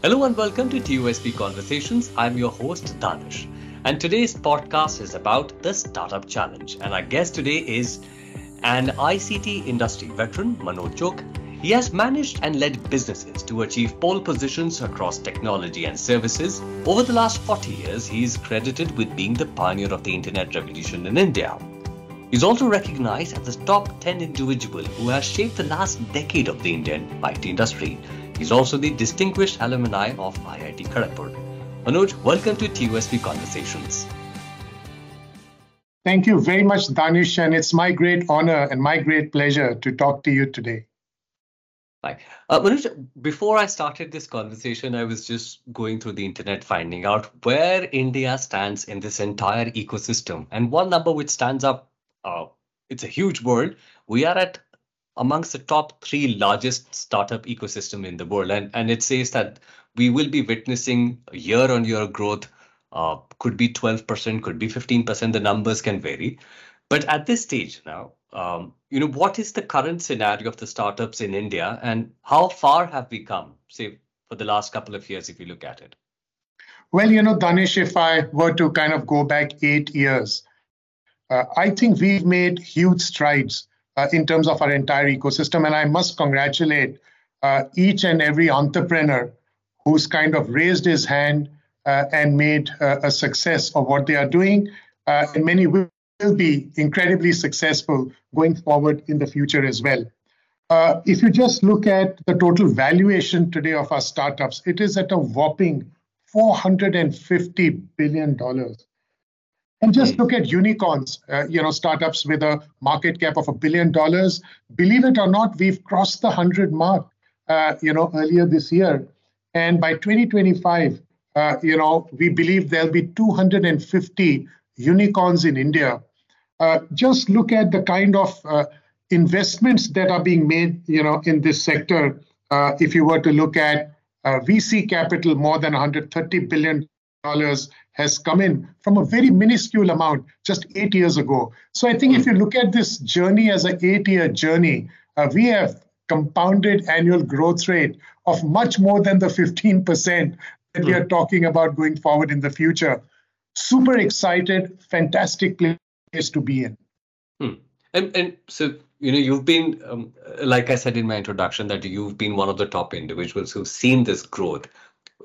Hello and welcome to TOSB Conversations. I'm your host, Danish. And today's podcast is about the Startup Challenge. And our guest today is an ICT industry veteran, Manoj Chugh. He has managed and led businesses to achieve pole positions across technology and services. Over the last 40 years, he is credited with being the pioneer of the internet revolution in India. He's also recognized as the top 10 individual who has shaped the last decade of the Indian IT industry. He's also the distinguished alumni of IIT Kharagpur. Manoj, welcome to TOSB Conversations. Thank you very much, Danish, and it's my great honor and my great pleasure to talk to you today. Hi. Uh, Manoj, before I started this conversation, I was just going through the internet, finding out where India stands in this entire ecosystem. And one number which stands up, uh, it's a huge world. We are at amongst the top three largest startup ecosystem in the world. And, and it says that we will be witnessing year on year growth, uh, could be 12%, could be 15%. The numbers can vary. But at this stage now, um, you know, what is the current scenario of the startups in India and how far have we come, say, for the last couple of years, if you look at it? Well, you know, Danish, if I were to kind of go back eight years, uh, I think we've made huge strides in terms of our entire ecosystem. And I must congratulate uh, each and every entrepreneur who's kind of raised his hand uh, and made uh, a success of what they are doing. Uh, and many will be incredibly successful going forward in the future as well. Uh, if you just look at the total valuation today of our startups, it is at a whopping $450 billion. And just look at unicorns, uh, you know, startups with a market cap of a billion dollars. Believe it or not, we've crossed the 100 mark, uh, you know, earlier this year. And by 2025, uh, you know, we believe there'll be 250 unicorns in India. Uh, just look at the kind of uh, investments that are being made, you know, in this sector. Uh, if you were to look at VC capital, more than 130 billion dollars has come in from a very minuscule amount just eight years ago. So I think if you look at this journey as an eight year journey, uh, we have compounded annual growth rate of much more than the 15% that we are hmm. talking about going forward in the future. Super excited, fantastic place to be in. Hmm. And, and so, you know, you've been, um, like I said in my introduction, that you've been one of the top individuals who've seen this growth.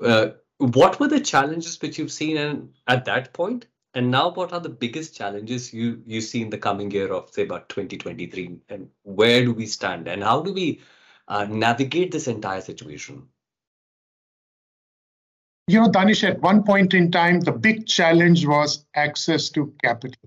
Uh, what were the challenges which you've seen and at that point? And now what are the biggest challenges you you see in the coming year of say about 2023 and where do we stand? And how do we uh, navigate this entire situation? You know danish at one point in time the big challenge was access to capital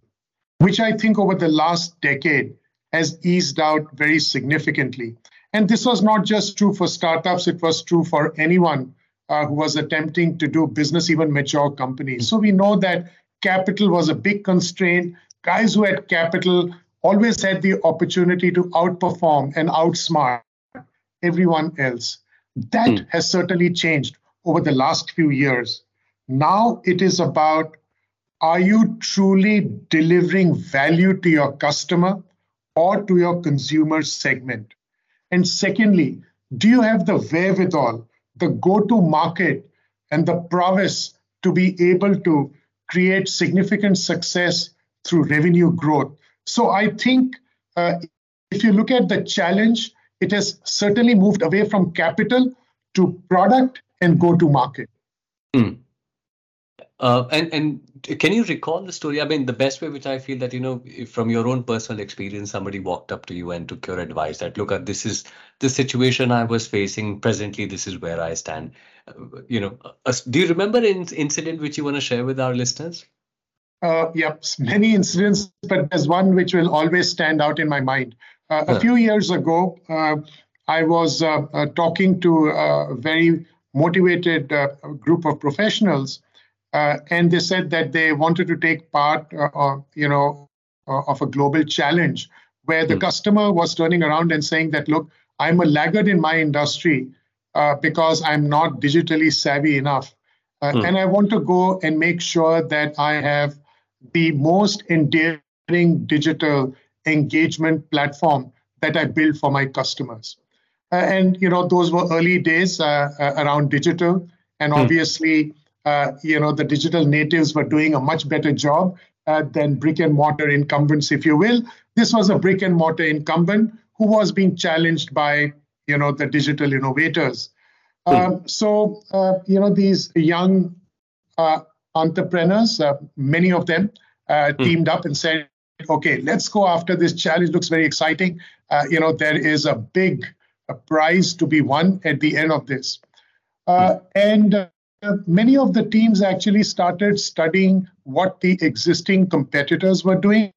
which i think over the last decade has eased out very significantly. And this was not just true for startups it was true for anyone uh, who was attempting to do business, even mature companies. So we know that capital was a big constraint. Guys who had capital always had the opportunity to outperform and outsmart everyone else. That mm. has certainly changed over the last few years. Now it is about are you truly delivering value to your customer or to your consumer segment? And secondly, do you have the wherewithal the go to market and the prowess to be able to create significant success through revenue growth. So I think uh, if you look at the challenge, it has certainly moved away from capital to product and go to market. Mm. Uh, and and can you recall the story? I mean, the best way which I feel that you know, from your own personal experience, somebody walked up to you and took your advice that look, this is the situation I was facing. Presently, this is where I stand. Uh, you know, uh, do you remember an incident which you want to share with our listeners? Uh, yep, many incidents, but there's one which will always stand out in my mind. Uh, a few years ago, uh, I was uh, uh, talking to a very motivated group of professionals uh, and they said that they wanted to take part, uh, you know, uh, of a global challenge where the mm. customer was turning around and saying that, look, I'm a laggard in my industry uh, because I'm not digitally savvy enough. Mm. And I want to go and make sure that I have the most endearing digital engagement platform that I build for my customers. Uh, and you know those were early days uh, around digital and hmm. obviously, uh, you know, the digital natives were doing a much better job uh, than brick and mortar incumbents, if you will. This was a brick and mortar incumbent who was being challenged by, you know, the digital innovators. Hmm. Um, so, uh, you know, these young uh, entrepreneurs, uh, many of them, uh, hmm. teamed up and said, okay, let's go after this challenge. Looks very exciting. Uh, you know, there is a big a prize to be won at the end of this. Uh, and uh, many of the teams actually started studying what the existing competitors were doing,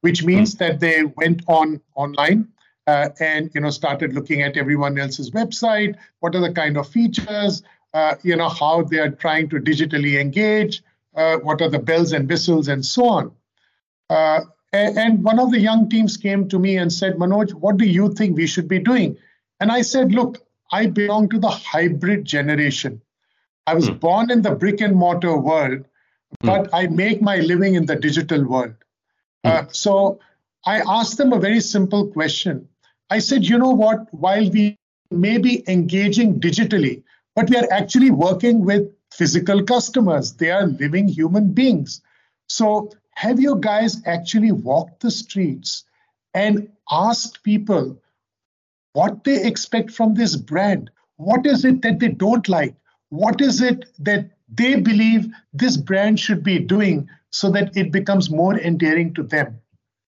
which means hmm. that they went on online uh, and you know started looking at everyone else's website. What are the kind of features? Uh, you know how they are trying to digitally engage. Uh, what are the bells and whistles and so on. Uh, and one of the young teams came to me and said, Manoj, what do you think we should be doing? And I said, look, I belong to the hybrid generation. I was mm. born in the brick and mortar world, hmm. but mm. I make my living in the digital world. Mm. Uh, so I asked them a very simple question. I said, you know what? While we may be engaging digitally, but we are actually working with physical customers. They are living human beings. So have you guys actually walked the streets and asked people what they expect from this brand? What is it that they don't like? What is it that they believe this brand should be doing so that it becomes more endearing to them?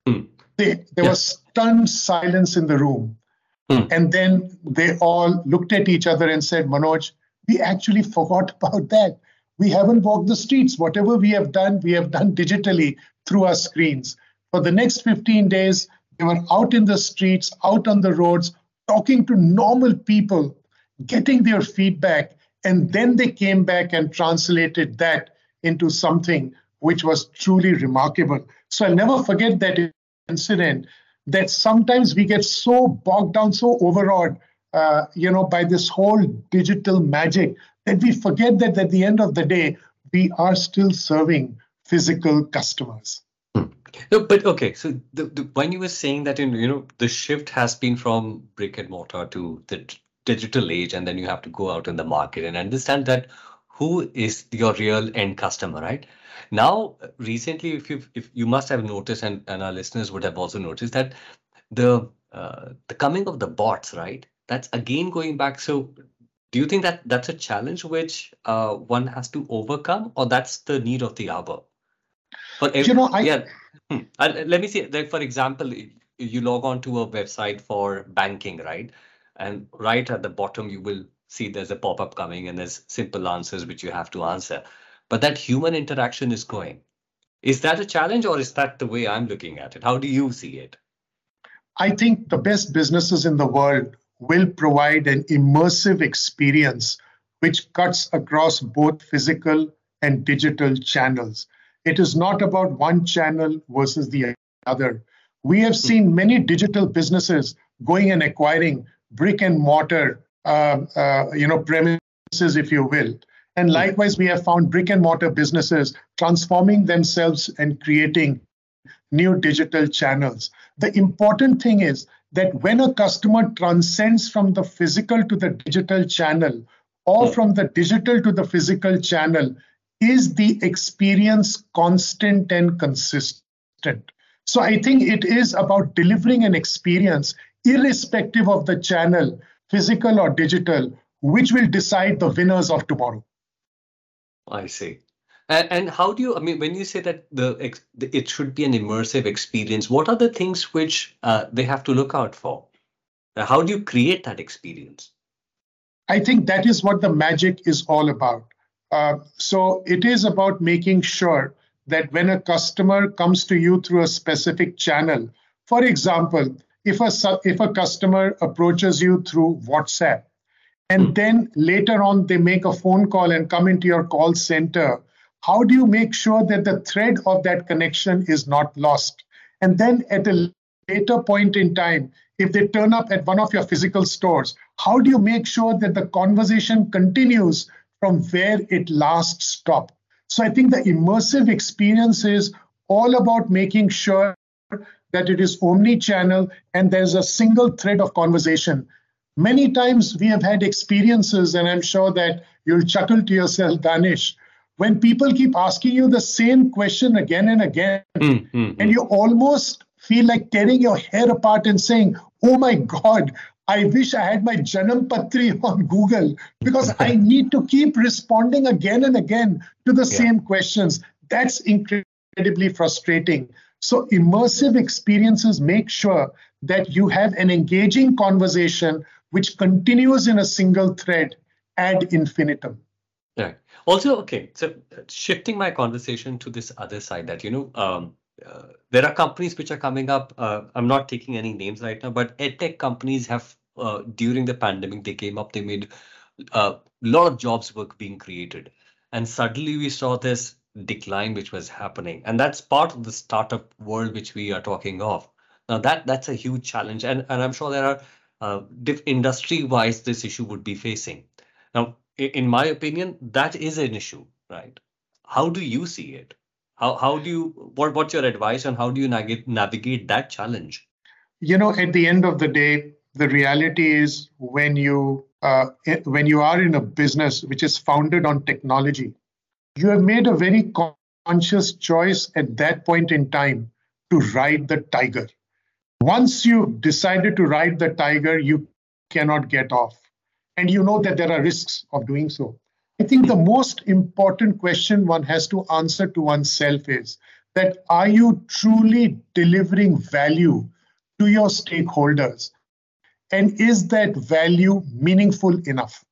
Mm. They, there yeah. was stunned silence in the room. Mm. And then they all looked at each other and said, Manoj, we actually forgot about that. We haven't walked the streets. Whatever we have done, we have done digitally through our screens. For the next 15 days, they were out in the streets, out on the roads, talking to normal people, getting their feedback, and then they came back and translated that into something which was truly remarkable. So I'll never forget that incident that sometimes we get so bogged down, so overawed, uh, you know, by this whole digital magic that we forget that at the end of the day, we are still serving physical customers. Hmm. No, but okay. So the, the, when you were saying that, in, you know, the shift has been from brick and mortar to the digital age, and then you have to go out in the market and understand that who is your real end customer, right? Now, recently, if you if you must have noticed, and, and our listeners would have also noticed that the uh, the coming of the bots, right? That's again going back. So do you think that that's a challenge which uh, one has to overcome or that's the need of the hour for every, you know I, yeah hmm. let me see like for example you log on to a website for banking right and right at the bottom you will see there's a pop-up coming and there's simple answers which you have to answer but that human interaction is going is that a challenge or is that the way i'm looking at it how do you see it i think the best businesses in the world will provide an immersive experience which cuts across both physical and digital channels. It is not about one channel versus the other. We have seen many digital businesses going and acquiring brick and mortar, uh, uh, you know, premises, if you will. And likewise, we have found brick and mortar businesses transforming themselves and creating new digital channels. The important thing is that when a customer transcends from the physical to the digital channel or hmm. from the digital to the physical channel, is the experience constant and consistent? So I think it is about delivering an experience irrespective of the channel, physical or digital, which will decide the winners of tomorrow. I see. And, and how do you? I mean, when you say that the it should be an immersive experience, what are the things which uh, they have to look out for? How do you create that experience? I think that is what the magic is all about. Uh, so it is about making sure that when a customer comes to you through a specific channel, for example, if a if a customer approaches you through WhatsApp, and mm. then later on they make a phone call and come into your call center how do you make sure that the thread of that connection is not lost? And then at a later point in time, if they turn up at one of your physical stores, how do you make sure that the conversation continues from where it last stopped? So I think the immersive experience is all about making sure that it is omni-channel and there's a single thread of conversation. Many times we have had experiences, and I'm sure that you'll chuckle to yourself, Danish, when people keep asking you the same question again and again, mm-hmm. and you almost feel like tearing your hair apart and saying, Oh my God, I wish I had my Janam Patri on Google because I need to keep responding again and again to the yeah. same questions. That's incredibly frustrating. So, immersive experiences make sure that you have an engaging conversation which continues in a single thread ad infinitum. Right. Also, okay. So, shifting my conversation to this other side, that you know, um, uh, there are companies which are coming up. Uh, I'm not taking any names right now, but edtech companies have uh, during the pandemic they came up. They made a uh, lot of jobs work being created, and suddenly we saw this decline which was happening, and that's part of the startup world which we are talking of. Now that that's a huge challenge, and and I'm sure there are uh, industry wise this issue would be facing. Now, in my opinion, that is an issue, right? How do you see it? How how do you what what's your advice on how do you navigate navigate that challenge? You know, at the end of the day, the reality is when you uh, when you are in a business which is founded on technology, you have made a very conscious choice at that point in time to ride the tiger. Once you decided to ride the tiger, you cannot get off, and you know that there are risks of doing so. I think the most important question one has to answer to oneself is that are you truly delivering value to your stakeholders? And is that value meaningful enough?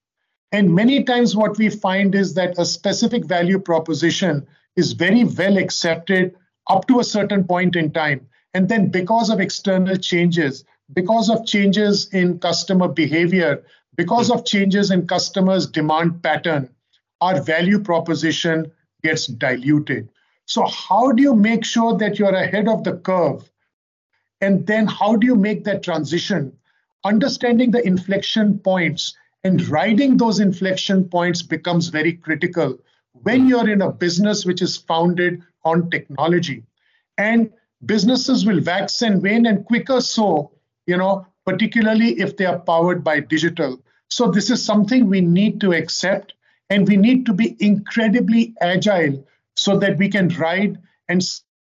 And many times, what we find is that a specific value proposition is very well accepted up to a certain point in time. And then, because of external changes, because of changes in customer behavior, because of changes in customers' demand pattern, our value proposition gets diluted. So, how do you make sure that you're ahead of the curve? And then, how do you make that transition? Understanding the inflection points and riding those inflection points becomes very critical when you're in a business which is founded on technology. And businesses will wax and wane and quicker so, you know, particularly if they are powered by digital. So, this is something we need to accept and we need to be incredibly agile so that we can ride and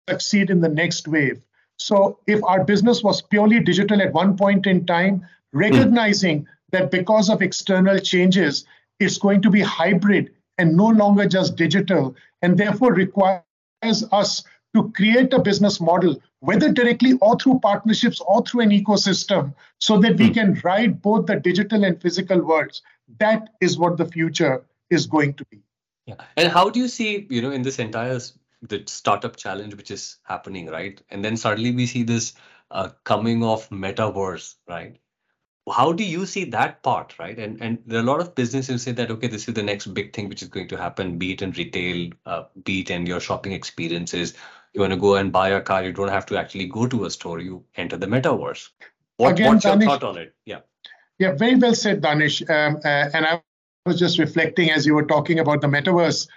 succeed in the next wave. So, if our business was purely digital at one point in time, recognizing mm. That because of external changes, it's going to be hybrid and no longer just digital, and therefore requires us to create a business model, whether directly or through partnerships or through an ecosystem, so that we hmm. can ride both the digital and physical worlds. That is what the future is going to be. Yeah. And how do you see, you know, in this entire the startup challenge which is happening, right? And then suddenly we see this uh, coming of metaverse, right? How do you see that part, right? And and there are a lot of businesses who say that okay, this is the next big thing which is going to happen, be it in retail, uh, be it in your shopping experiences. You want to go and buy a car, you don't have to actually go to a store. You enter the metaverse. What, Again, what's Danish, your thought on it? Yeah. Yeah, very well said, Danish. Um, uh, and I was just reflecting as you were talking about the metaverse.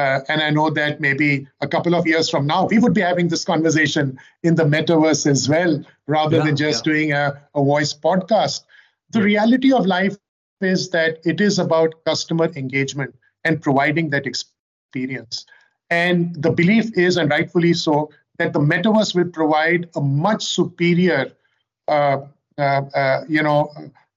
Uh, and I know that maybe a couple of years from now, we would be having this conversation in the metaverse as well, rather yeah, than just yeah. doing a, a voice podcast. The reality of life is that it is about customer engagement and providing that experience. And the belief is, and rightfully so, that the metaverse will provide a much superior, uh, uh, uh you know,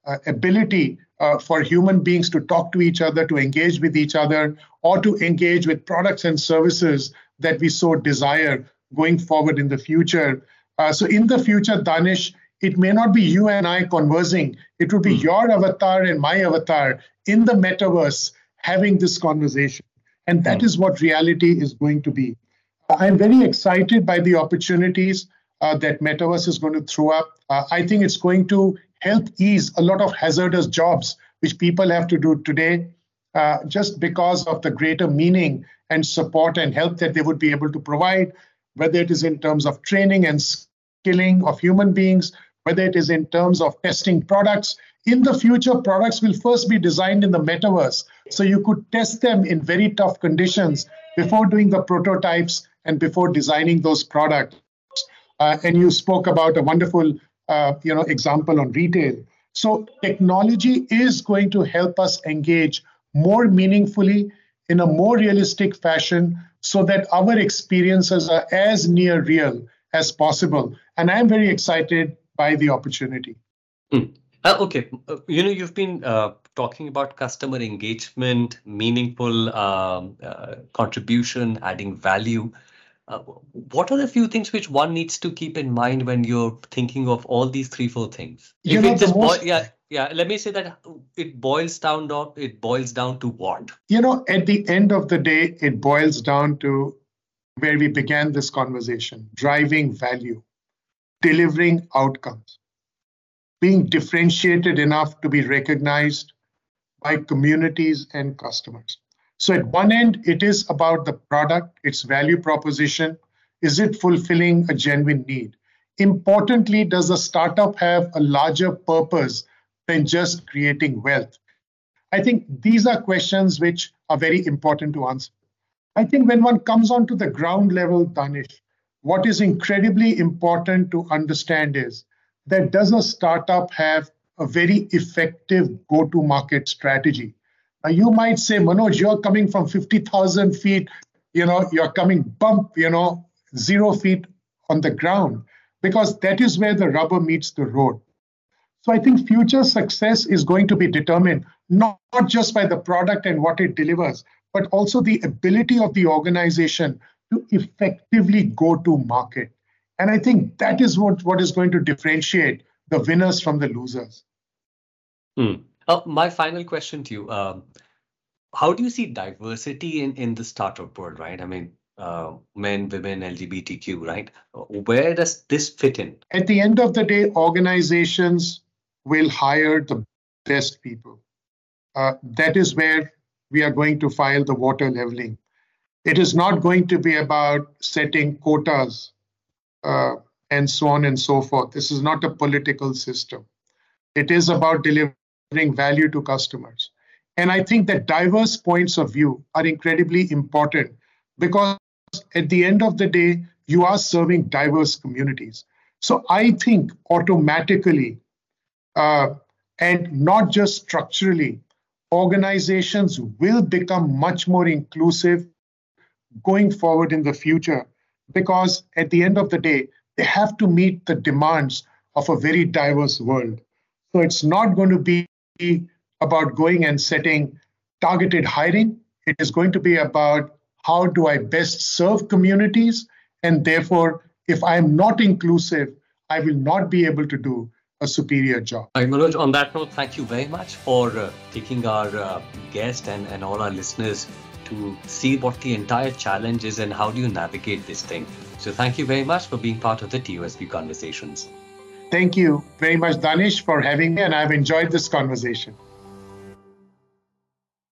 uh, ability uh, for human beings to talk to each other, to engage with each other, or to engage with products and services that we so desire going forward in the future. Uh, so, in the future, Danish, it may not be you and I conversing, it will be mm. your avatar and my avatar in the metaverse having this conversation. And that mm. is what reality is going to be. I'm very excited by the opportunities uh, that metaverse is going to throw up. Uh, I think it's going to help ease a lot of hazardous jobs which people have to do today uh, just because of the greater meaning and support and help that they would be able to provide, whether it is in terms of training and skilling of human beings, whether it is in terms of testing products. In the future, products will first be designed in the metaverse. So you could test them in very tough conditions before doing the prototypes and before designing those products. Uh, and you spoke about a wonderful uh, you know, example on retail. So technology is going to help us engage more meaningfully in a more realistic fashion so that our experiences are as near real as possible. And I'm very excited by the opportunity. Hmm. Uh, okay, uh, you know, you've been uh, talking about customer engagement, meaningful um, uh, contribution, adding value. Uh, what are the few things which one needs to keep in mind when you're thinking of all these three, four things? You if know, just most... yeah, yeah. Let me say that it boils down to it boils down to what? You know, at the end of the day, it boils down to where we began this conversation: driving value, delivering outcomes being differentiated enough to be recognized by communities and customers. So, at one end, it is about the product, its value proposition. Is it fulfilling a genuine need? Importantly, does the startup have a larger purpose than just creating wealth? I think these are questions which are very important to answer. I think when one comes onto the ground level, Danish, what is incredibly important to understand is that does a startup have a very effective go to market strategy? Now, you might say, Manoj, you're coming from 50,000 feet, you know, you're coming bump, you know, zero feet on the ground, because that is where the rubber meets the road. So I think future success is going to be determined not, just by the product and what it delivers, but also the ability of the organization to effectively go to market. And I think that is what, what is going to differentiate the winners from the losers. Hmm. Uh, my final question to you um, How do you see diversity in, the startup world, right? I mean, uh, men, women, LGBTQ, right? Where does this fit in? At the end of the day, organizations will hire the best people. Uh, that is where we are going to file the water leveling. It is not going to be about setting quotas uh, and so on and so forth. This is not a political system. It is about delivering value to customers. And I think that diverse points of view are incredibly important because at the end of the day, you are serving diverse communities. So I think automatically, uh, and not just structurally, organizations will become much more inclusive going forward in the future because at the end of the day, they have to meet the demands of a very diverse world. So it's not going to be about going and setting targeted hiring. It is going to be about how do I best serve communities? And therefore, if I'm not inclusive, I will not be able to do a superior job. Right, Manoj, on that note, thank you very much for uh, taking our uh, guest and, and all our listeners to see what the entire challenge is and how do you navigate this thing. So thank you very much for being part of the TOSB conversations. Thank you very much, Danish, for having me, and I've enjoyed this conversation.